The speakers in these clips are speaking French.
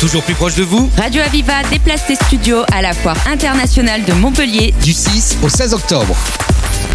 Toujours plus proche de vous Radio Aviva déplace ses studios à la Foire internationale de Montpellier du 6 au 16 octobre.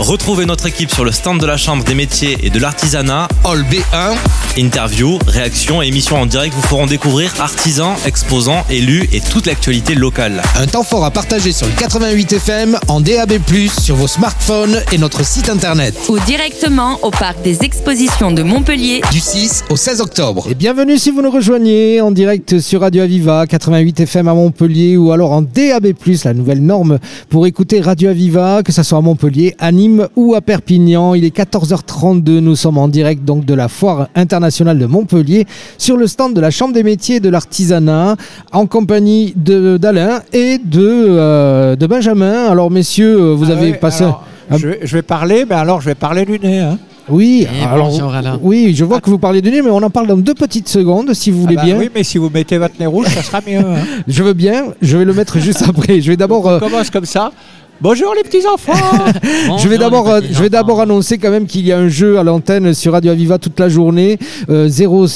Retrouvez notre équipe sur le stand de la Chambre des métiers et de l'artisanat. Hall B1. Interviews, réactions et émissions en direct vous feront découvrir artisans, exposants, élus et toute l'actualité locale. Un temps fort à partager sur le 88 FM, en DAB+, sur vos smartphones et notre site internet. ou directement au parc des expositions de Montpellier Du 6 au 16 octobre. Et bienvenue si vous nous rejoignez en direct sur Radio Aviva 88 FM à Montpellier ou alors en DAB+, la nouvelle norme pour écouter Radio Aviva, que ce soit à Montpellier, à Nîmes ou à Perpignan. Il est 14h32, nous sommes en direct donc de la Foire internationale de Montpellier sur le stand de la Chambre des métiers et de l'artisanat en compagnie de d'Alain et de, euh, de Benjamin. Alors messieurs, euh, vous Ah avez ouais, passé... alors, je, vais, je vais parler, mais alors je vais parler du nez. hein. Oui, Eh, alors, bonjour, Alain. oui, je vois que vous parlez du nez, mais on en parle dans deux petites secondes, si vous Ah voulez bah bien. Oui, mais si vous mettez votre nez rouge, ça sera mieux. hein. Je veux bien, je vais le mettre juste après. Je vais d'abord, euh, On commence comme ça. Bonjour les petits enfants. je vais d'abord, euh, je vais d'abord annoncer quand même qu'il y a un jeu à l'antenne sur Radio Aviva toute la journée. Euh, 0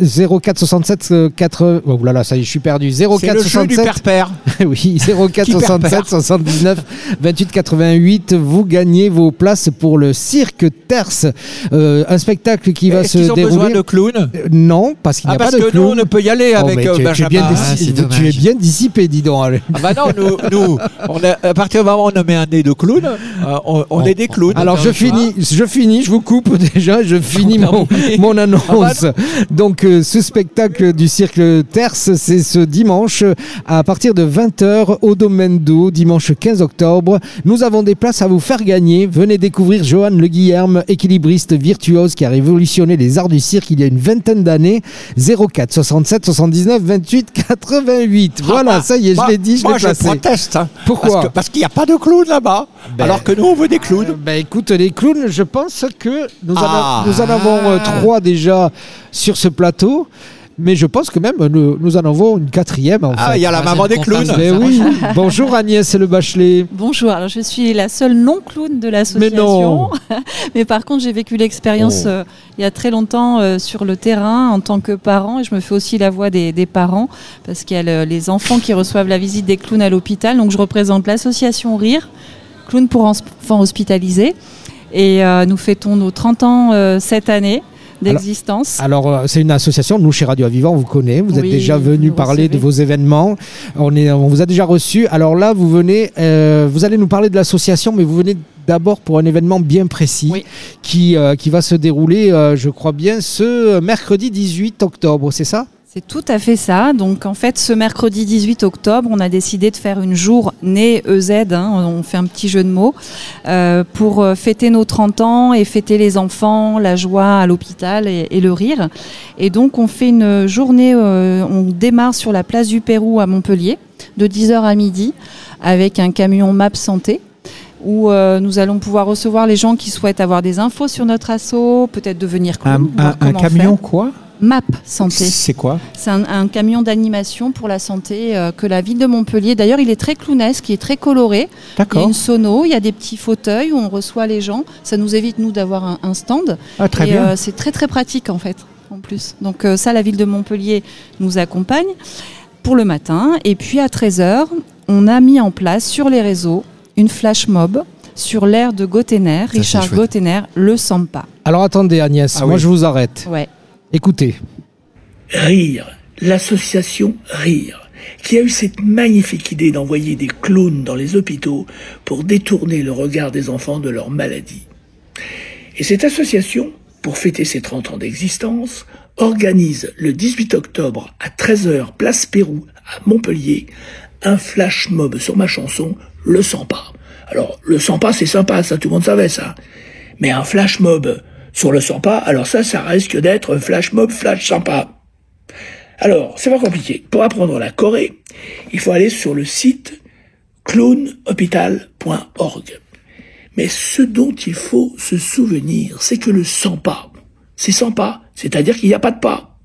0467 euh, 4 oh là là, ça y est, je suis perdu. C'est le jeu du 0467 père-père. oui, Qui perd, 0467 perd 79 28 88. Vous gagnez vos places pour le Cirque Terce, Euh, un spectacle qui va se qu'ils ont besoin dérouler. de clowns Euh, Non, parce qu'il n'y Ah, a parce pas de que nous, clown. on ne peut y aller Oh, avec euh, tu, tu es Ah, tu es bien dissipé, dis donc. allez. Ah bah non, nous, nous on a- à partir du moment où on met un nez de clown, euh, on, on est des clowns. Alors je finis, je finis, je vous coupe déjà, je finis mon, mon annonce. Donc ce spectacle du Cirque Terce, c'est ce dimanche à partir de 20h au Domaine d'eau, dimanche 15 octobre. Nous avons des places à vous faire gagner. Venez découvrir Johan Le Guillerme, équilibriste virtuose qui a révolutionné les arts du cirque il y a une vingtaine d'années. 04 67 79 28 88. Voilà, ça y est, je Moi- l'ai dit, je moi, l'ai placé. proteste. hein. Pourquoi Parce qu'il n'y a pas de clown là-bas. Ben- alors que nous, on veut des clowns. Euh, ben, écoute, les clowns, je pense que nous, en, Ah. a- nous en avons euh, trois déjà sur ce plateau. Mais je pense que même nous, nous en avons une quatrième. En Ah, fait. il y a la maman des clowns. Ben oui. Bonjour Agnès Le Bachelet. Bonjour, alors je suis la seule non-clown de l'association. Mais par contre, j'ai vécu l'expérience Oh. euh, il y a très longtemps euh, sur le terrain en tant que parent et je me fais aussi la voix des, des parents parce qu'il y a le- les enfants qui reçoivent la visite des clowns à l'hôpital. Donc je représente l'association Rire, clown pour enfants hospitalisés. Et euh, nous fêtons nos 30 ans euh, cette année d'existence. Alors, euh, c'est une association. Nous, chez Radio Aviva, on vous connaît. Vous êtes Oui, déjà venu parler recevez. de vos événements. On, est, on vous a déjà reçu. Alors là, vous venez, euh, vous allez nous parler de l'association, mais vous venez d'abord pour un événement bien précis Oui. qui, euh, qui va se dérouler, euh, je crois bien, ce mercredi 18 octobre. C'est ça? C'est tout à fait ça. Donc en fait, ce mercredi 18 octobre, on a décidé de faire une journée EZ, hein, on fait un petit jeu de mots, euh, pour euh, fêter nos 30 ans et fêter les enfants, la joie à l'hôpital et, et le rire. Et donc on fait une journée, euh, on démarre sur la place du Pérou à Montpellier, de 10h à midi, avec un camion MAP Santé où euh, nous allons pouvoir recevoir les gens qui souhaitent avoir des infos sur notre assaut, peut-être devenir clown, un- camion faire. quoi? MAP Santé. C'est quoi C'est un, un camion d'animation pour la santé euh, que la ville de Montpellier. D'ailleurs, il est très clownesque, il est très coloré. Il y a D'accord. une sono, il y a des petits fauteuils où on reçoit les gens. Ça nous évite nous d'avoir un, un stand. Ah, très et bien. euh, c'est très très pratique en fait, en plus. Donc euh, ça, la ville de Montpellier nous accompagne pour le matin. Et puis à 13h, on a mis en place sur les réseaux une flash mob sur l'air de Gottener, Richard. Gottener, le Sampa. Alors attendez, Agnès, Ah moi oui. je vous arrête. Ouais. Écoutez. Rire, l'association Rire, qui a eu cette magnifique idée d'envoyer des clowns dans les hôpitaux pour détourner le regard des enfants de leur maladie. Et cette association, pour fêter ses 30 ans d'existence, organise le 18 octobre à 13h place Pérou à Montpellier un flash mob sur ma chanson Le Sampa. Alors, le Sampa c'est sympa, ça tout le monde savait ça. Mais un flash mob sur le Sampa, alors ça, ça risque d'être flash mob flash sympa. Alors, c'est pas compliqué. Pour apprendre la Corée, il faut aller sur le site clownhopital.org. Mais ce dont il faut se souvenir, c'est que le sans pas, c'est sans pas, c'est-à-dire qu'il n'y a pas de pas.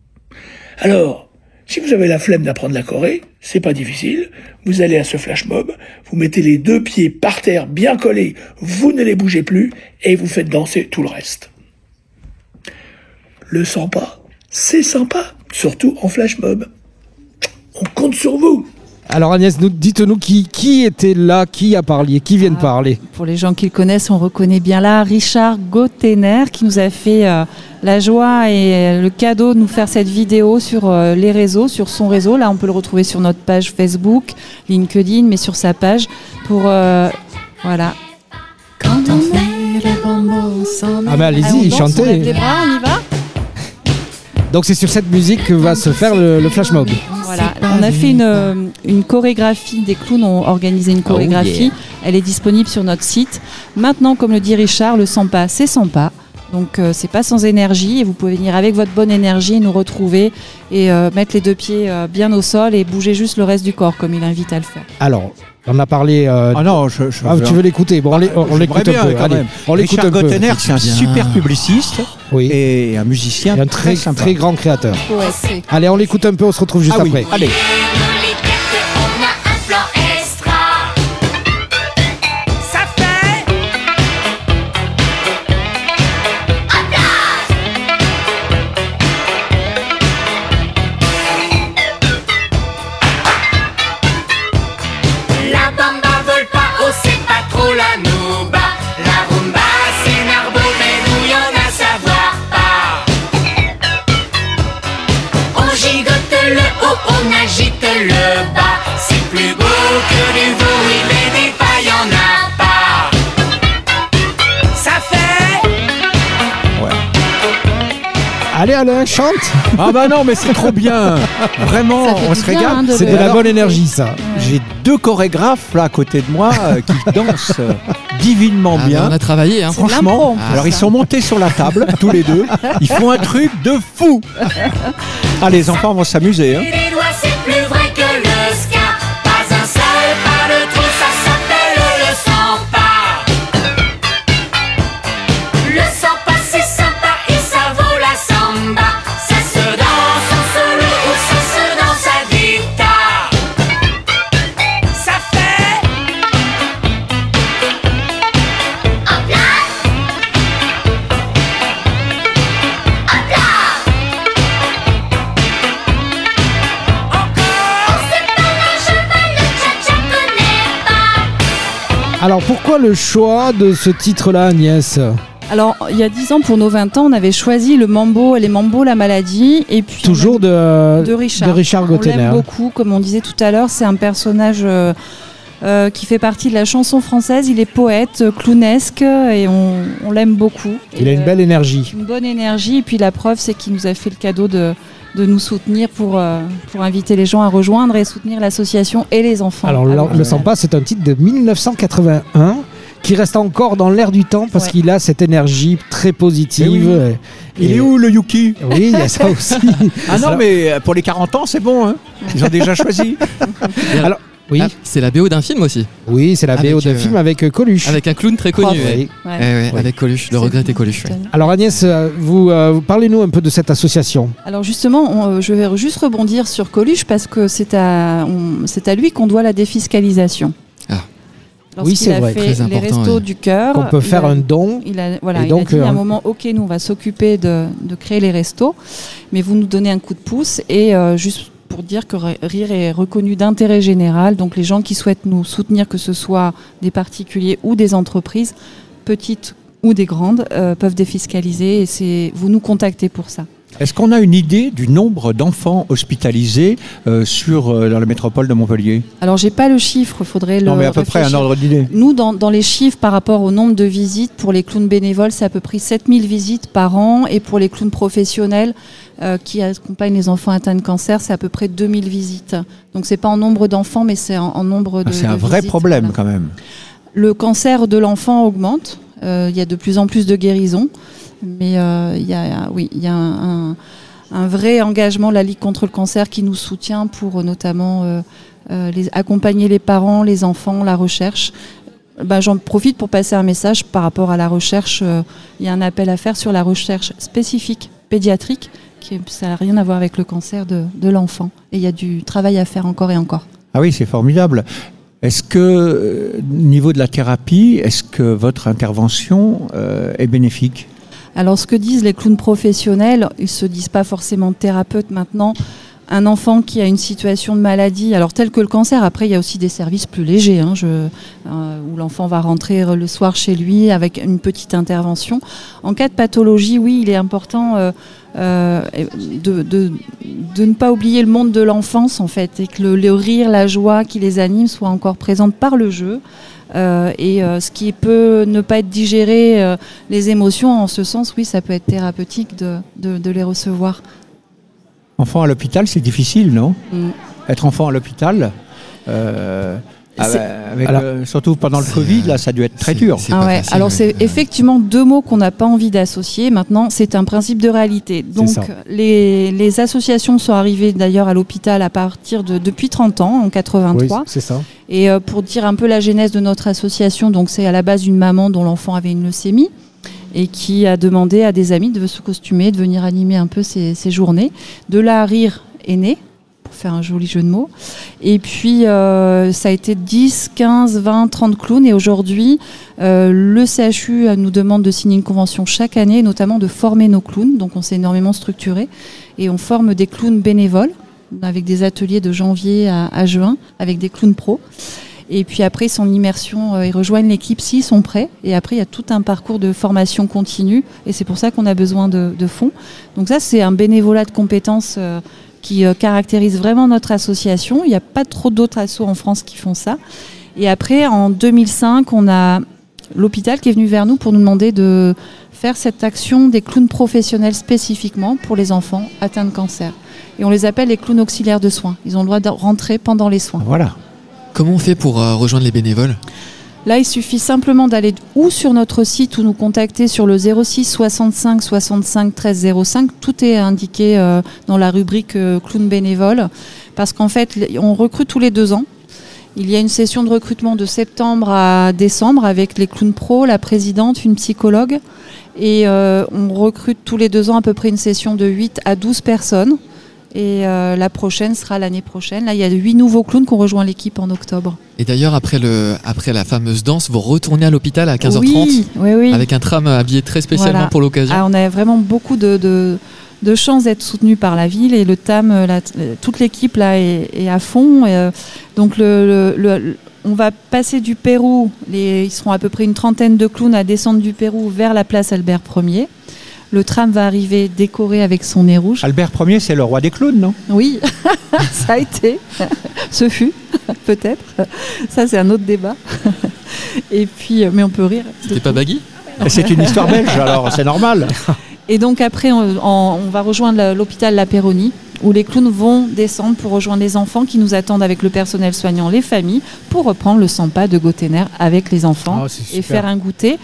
Alors, si vous avez la flemme d'apprendre la Corée, c'est pas difficile. Vous allez à ce flash mob, vous mettez les deux pieds par terre bien collés, vous ne les bougez plus et vous faites danser tout le reste. Le sans pas, c'est sympa, surtout en flash mob. sur vous. Alors Agnès, nous- dites-nous qui, qui était là, qui a parlé, qui vient de Ah. parler. Pour les gens qui le connaissent, on reconnaît bien là Richard Gottener qui nous a fait euh, la joie et le cadeau de nous faire cette vidéo sur euh, les réseaux, sur son réseau. Là, on peut le retrouver sur notre page Facebook, LinkedIn, mais sur sa page pour euh, voilà. Quand on fait le ensemble. Ah, mais allez-y, on danse, chantez. On lève les bras, on y va. Donc c'est sur cette musique que va se faire le, le flash mob. Voilà, on a fait une, euh, une chorégraphie, des clowns ont organisé une chorégraphie, elle est disponible sur notre site. Maintenant, comme le dit Richard, le 100 pas, c'est 100 pas. Donc euh, c'est pas sans énergie et vous pouvez venir avec votre bonne énergie nous retrouver et euh, mettre les deux pieds euh, bien au sol et bouger juste le reste du corps comme il invite à le faire. Alors, on a parlé. euh, Ah non, je, je ah, tu veux l'écouter Bon, on J'aimerais l'écoute un peu. quand Allez, même. on l'écoute un peu. C'est un super publiciste Oui. et un musicien Et un très, très, sympa. très grand créateur. Ouais, Allez, on l'écoute un peu, on se retrouve juste ah oui, après. allez. Allez, Alain, chante Ah bah non, mais c'est trop bien. Vraiment, Ça fait on du se bien, régale. hein, de C'est de le- la Alors, bonne énergie, ça. J'ai deux chorégraphes là à côté de moi euh, qui dansent euh, divinement Ah, bien. bah, on a travaillé, hein. C'est de Franchement, l'impro, en plus, alors ils hein. sont montés sur la table, tous les deux. Ils font un truc de fou. Ah, les enfants vont s'amuser. Hein. Et les doigts, c'est plus vrai Alors, pourquoi le choix de ce titre-là, Agnès Alors, il y a 10 ans, pour nos 20 ans, on avait choisi le mambo, les mambo, la maladie. Et puis Toujours de, de Richard. de Richard On l'aime beaucoup, comme on disait tout à l'heure. C'est un personnage euh, euh, qui fait partie de la chanson française. Il est poète, euh, clownesque, et on, on l'aime beaucoup. Il a une belle énergie. une bonne énergie. Et puis la preuve, c'est qu'il nous a fait le cadeau de, de nous soutenir pour, euh, pour inviter les gens à rejoindre et soutenir l'association et les enfants. Alors, Ah, le, pas, c'est un titre de 1981 qui reste encore dans l'air du temps parce Ouais. qu'il a cette énergie très positive. Eh oui. Il Et- est où le Yuki? Oui, il y a ça aussi. Ah non, mais pour les 40 ans, c'est bon. Hein. Ils ont déjà choisi. Alors, oui, Ah, c'est la BO d'un film aussi, oui c'est la Avec, BO d'un euh, film avec euh, Coluche. avec un clown très connu. Oui. Ouais. Ouais, Oui. Avec Coluche, le regretté bon, Coluche. Alors Agnès, euh, vous, euh, vous- parlez-nous un peu de cette association. Alors justement, on- je vais juste rebondir sur Coluche parce que c'est à, on- à lui qu'on doit la défiscalisation. Ah. Lorsqu'il Oui, c'est a vrai. fait Très les important, restos oui. du cœur. On peut il faire a- un don. Il a, voilà, Et il donc, a dit à un moment, ok, nous on va s'occuper de, de créer les restos, mais vous nous donnez un coup de pouce et euh, juste pour dire que Ri- Rire est reconnu d'intérêt général, donc les gens qui souhaitent nous soutenir, que ce soit des particuliers ou des entreprises, petites ou des grandes, euh, peuvent défiscaliser et c'est vous nous contactez pour ça. Est-ce qu'on a une idée du nombre d'enfants hospitalisés euh, sur, euh, dans la métropole de Montpellier? Alors j'ai pas le chiffre, faudrait le Non, mais à peu près un ordre d'idée. Nous, dans, dans les chiffres par rapport au nombre de visites, pour les clowns bénévoles, c'est à peu près 7000 visites par an. Et pour les clowns professionnels euh, qui accompagnent les enfants atteints de cancer, c'est à peu près 2000 visites. Donc, c'est pas en nombre d'enfants, mais c'est en, en nombre de. Ah, c'est un de vrai visites, problème voilà. quand même. Le cancer de l'enfant augmente. Euh, Il y a de plus en plus de guérisons. Mais euh, il y a, oui, il y a un, vrai engagement la Ligue contre le cancer qui nous soutient pour euh, notamment accompagner les parents, les enfants, la recherche. Ben, J'en profite pour passer un message par rapport à la recherche. Il y a un appel à faire sur la recherche spécifique pédiatrique. Qui, ça n'a rien à voir avec le cancer de l'enfant. Et il y a du travail à faire encore et encore. Ah oui, c'est formidable. Est-ce que, euh, niveau de la thérapie, est-ce que votre intervention euh, est bénéfique? Alors, ce que disent les clowns professionnels, ils se disent pas forcément thérapeutes maintenant. un enfant qui a une situation de maladie, alors telle que le cancer, après il y a aussi des services plus légers, hein, euh, où l'enfant va rentrer le soir chez lui avec une petite intervention. En cas de pathologie, oui, il est important euh, de, de- de ne pas oublier le monde de l'enfance en fait, et que le, le rire, la joie qui les anime soit encore présente par le jeu. Euh, et euh, ce qui peut ne pas être digéré, les émotions, en ce sens, oui, ça peut être thérapeutique de, de- de les recevoir. Enfant à l'hôpital, c'est difficile, non? Mm. Être enfant à l'hôpital, avec, Alors- euh, surtout pendant le Covid, là, ça a dû être très dur. c'est Ah pas ouais, facile, Alors oui. c'est Ouais. effectivement deux mots qu'on n'a pas envie d'associer. Maintenant, c'est un principe de réalité. Donc les, les associations sont arrivées d'ailleurs à l'hôpital à partir de depuis 30 ans, en Oui, 83. c'est ça. Et euh, pour dire un peu la genèse de notre association, donc c'est à la base d'une maman dont l'enfant avait une leucémie et qui a demandé à des amis de se costumer, de venir animer un peu ces, ces journées. De là, Rire est né, faire un joli jeu de mots. Et puis, euh, ça a été 10, 15, 20, 30 clowns. Et aujourd'hui, euh, le CHU nous demande de signer une convention chaque année, notamment de former nos clowns. Donc, on s'est énormément structuré. Et on forme des clowns bénévoles, avec des ateliers de janvier à, juin, avec des clowns pros. Et puis après, son immersion, euh, ils rejoignent l'équipe s'ils sont prêts. Et après, il y a tout un parcours de formation continue. Et c'est pour ça qu'on a besoin de, de fonds. Donc ça, c'est un bénévolat de compétences euh, qui euh, caractérise vraiment notre association. Il n'y a pas trop d'autres assos en France qui font ça. Et après, en 2005, on a l'hôpital qui est venu vers nous pour nous demander de faire cette action des clowns professionnels spécifiquement pour les enfants atteints de cancer. Et on les appelle les clowns auxiliaires de soins. Ils ont le droit de rentrer pendant les soins. Voilà. Comment on fait pour euh, rejoindre les bénévoles? Là, il suffit simplement d'aller ou sur notre site ou nous contacter sur le 06 65 65 13 05. Tout est indiqué euh, dans la rubrique euh, clown bénévole parce qu'en fait, on recrute tous les deux ans. Il y a une session de recrutement de septembre à décembre avec les clowns pro, la présidente, une psychologue. Et euh, on recrute tous les deux ans à peu près une session de 8 à 12 personnes. Et euh, la prochaine sera l'année prochaine. Là, il y a 8 nouveaux clowns qui ont rejoint l'équipe en octobre. Et d'ailleurs, après, le, après la fameuse danse, vous retournez à l'hôpital à 15h30 Oui, oui, oui. avec un tram habillé très spécialement Voilà. pour l'occasion. Ah, on a vraiment beaucoup de, de, de chance d'être soutenu par la ville et le TAM, euh, la- toute l'équipe là est, est à fond. Et, euh, donc le, le- le- on va passer du Pérou, les, ils seront à peu près une trentaine de clowns à descendre du Pérou vers la place Albert Ier. Le tram va arriver décoré avec son nez rouge. Albert Ier, c'est le roi des clowns, non? Oui, ça a été, ce fut, peut-être. Ça, c'est un autre débat. Et puis, euh, mais on peut rire. C'était pas Baggy? C'est une histoire belge, alors c'est normal. Et donc après, on, va rejoindre l'hôpital La Péronie, où les clowns vont descendre pour rejoindre les enfants qui nous attendent avec le personnel soignant, les familles, pour reprendre le Sampa de Gotener avec les enfants Ah, et faire un goûter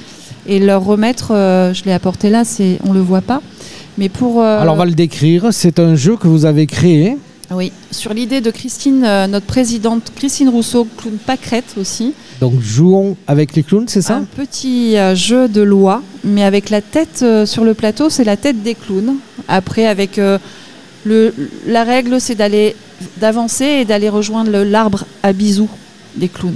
et leur remettre. euh, je l'ai apporté là, c'est on le voit pas, mais pour. euh, Alors on va le décrire. C'est un jeu que vous avez créé. Oui, sur l'idée de Christine, euh, notre présidente Christine Rousseau, clown pâquerette aussi. Donc jouons avec les clowns, c'est ça Un petit euh, jeu de loi, mais avec la tête euh, sur le plateau, c'est la tête des clowns. Après, avec le, la règle, c'est d'aller d'avancer et d'aller rejoindre le- l'arbre à bisous des clowns,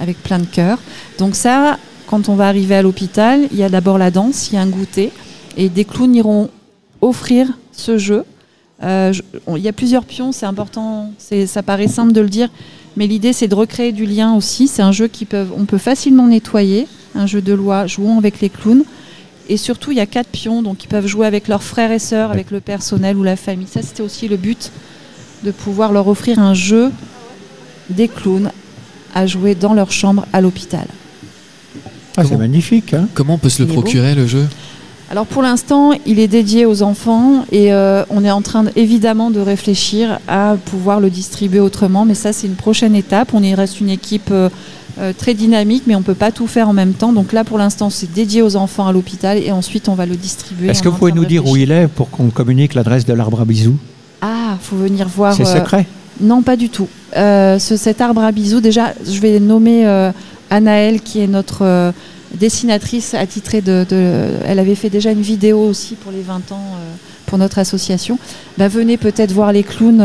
avec plein de cœurs. Donc ça, quand on va arriver à l'hôpital, il y a d'abord la danse, il y a un goûter, et des clowns iront offrir ce jeu. Euh, Il y a plusieurs pions, c'est important, ça paraît simple de le dire, mais l'idée c'est de recréer du lien aussi. C'est un jeu qui peut, on peut facilement nettoyer, un jeu de loi, jouons avec les clowns. Et surtout, il y a quatre pions, donc ils peuvent jouer avec leurs frères et sœurs, avec le personnel ou la famille. Ça, c'était aussi le but de pouvoir leur offrir un jeu des clowns à jouer dans leur chambre à l'hôpital. Ah, c'est magnifique. Hein Comment on peut se le Il procurer, le jeu? Alors pour l'instant, il est dédié aux enfants et euh, on est en train évidemment de réfléchir à pouvoir le distribuer autrement, mais ça c'est une prochaine étape. On y reste une équipe euh, euh, très dynamique, mais on peut pas tout faire en même temps. Donc là pour l'instant c'est dédié aux enfants à l'hôpital et ensuite on va le distribuer. Est-ce que vous pouvez nous dire où il est pour qu'on communique l'adresse de l'arbre à bisous? Ah, faut venir voir. C'est euh, secret Non, pas du tout. Euh, ce, cet arbre à bisous, déjà, je vais nommer euh, Anaëlle, qui est notre euh, dessinatrice attitrée de, de- Elle avait fait déjà une vidéo aussi pour les 20 ans euh, pour notre association. Bah, venez peut-être voir les clowns.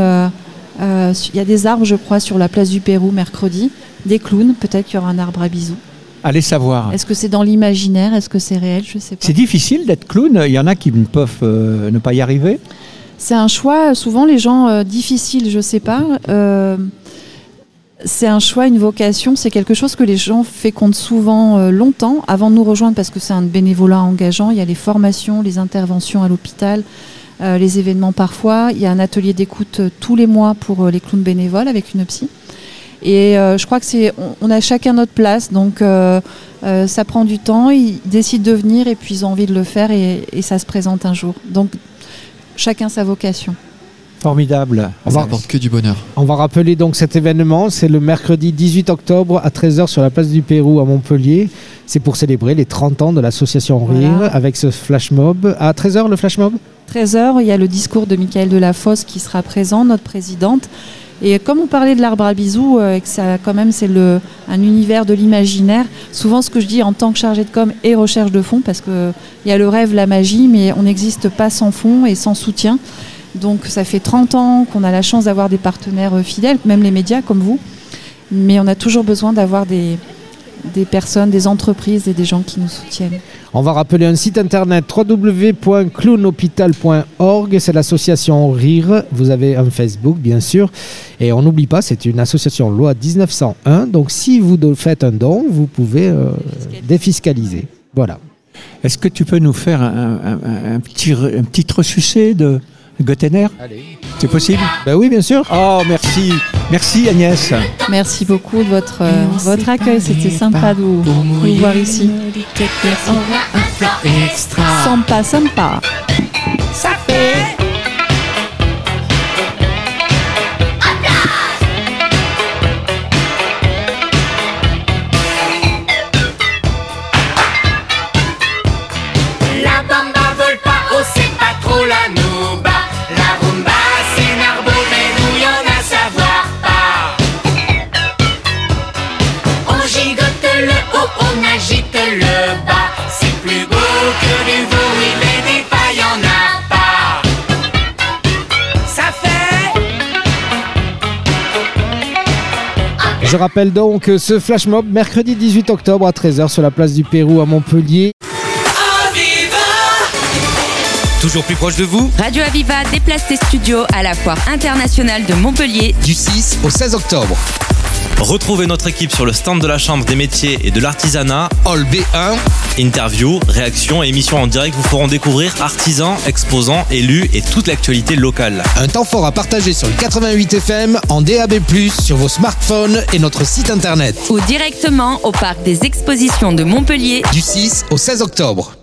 Il y a des arbres, je crois, sur la place du Pérou mercredi. Des clowns, peut-être qu'il y aura un arbre à bisous. Allez savoir. Est-ce que c'est dans l'imaginaire? Est-ce que c'est réel? Je sais pas. C'est difficile d'être clown. Il y en a qui ne peuvent euh, ne pas y arriver. C'est un choix, souvent les gens euh, difficiles, je sais pas. Euh, c'est un choix, une vocation, c'est quelque chose que les gens fécondent souvent euh, longtemps avant de nous rejoindre parce que c'est un bénévolat engageant. Il y a les formations, les interventions à l'hôpital, les événements parfois. Il y a un atelier d'écoute tous les mois pour les clowns bénévoles avec une psy. Et je crois que c'est, on, a chacun notre place, donc ça prend du temps. Ils décident de venir et puis ils ont envie de le faire et, ça se présente un jour. Chacun sa vocation. Formidable. On Ça va, apporte que du bonheur. on va rappeler donc cet événement, c'est le mercredi 18 octobre à 13h sur la place du Pérou à Montpellier. C'est pour célébrer les 30 ans de l'association Voilà. Rire avec ce flash mob. À 13h le flash mob? 13h, il y a le discours de Michael Delafosse qui sera présent, notre présidente. Et comme on parlait de l'arbre à bisous, euh, que ça, quand même, c'est le, un univers de l'imaginaire, souvent ce que je dis en tant que chargé de com et recherche de fonds, parce qu'il y a le rêve, la magie, mais on n'existe pas sans fonds et sans soutien. Donc ça fait 30 ans qu'on a la chance d'avoir des partenaires euh, fidèles, même les médias comme vous. Mais on a toujours besoin d'avoir des, des personnes, des entreprises et des gens qui nous soutiennent. On va rappeler un site internet www.clownhôpital.org. C'est l'association Rire. Vous avez un Facebook, bien sûr. Et on n'oublie pas, c'est une association loi 1901. Donc si vous faites un don, vous pouvez euh, défiscaliser. Voilà. Est-ce que tu peux nous faire un, un- petit, un petit ressucé de Gottener C'est possible Ben oui, bien sûr. Oh, merci. Merci Agnès. Merci beaucoup de votre, euh, votre accueil. C'était sympa de vous, de vous voir ici. Sympa, sympa. Ça fait Je rappelle donc ce flash mob mercredi 18 octobre à 13h sur la place du Pérou à Montpellier. Toujours plus proche de vous, Radio Aviva déplace ses studios à la foire internationale de Montpellier du 6 au 16 octobre. Retrouvez notre équipe sur le stand de la Chambre des métiers et de l'artisanat. Hall B1, Interviews, réactions et émissions en direct vous feront découvrir artisans, exposants, élus et toute l'actualité locale. un temps fort à partager sur le 88 FM en DAB+, sur vos smartphones et notre site internet. ou directement au parc des expositions de Montpellier Du 6 au 16 octobre.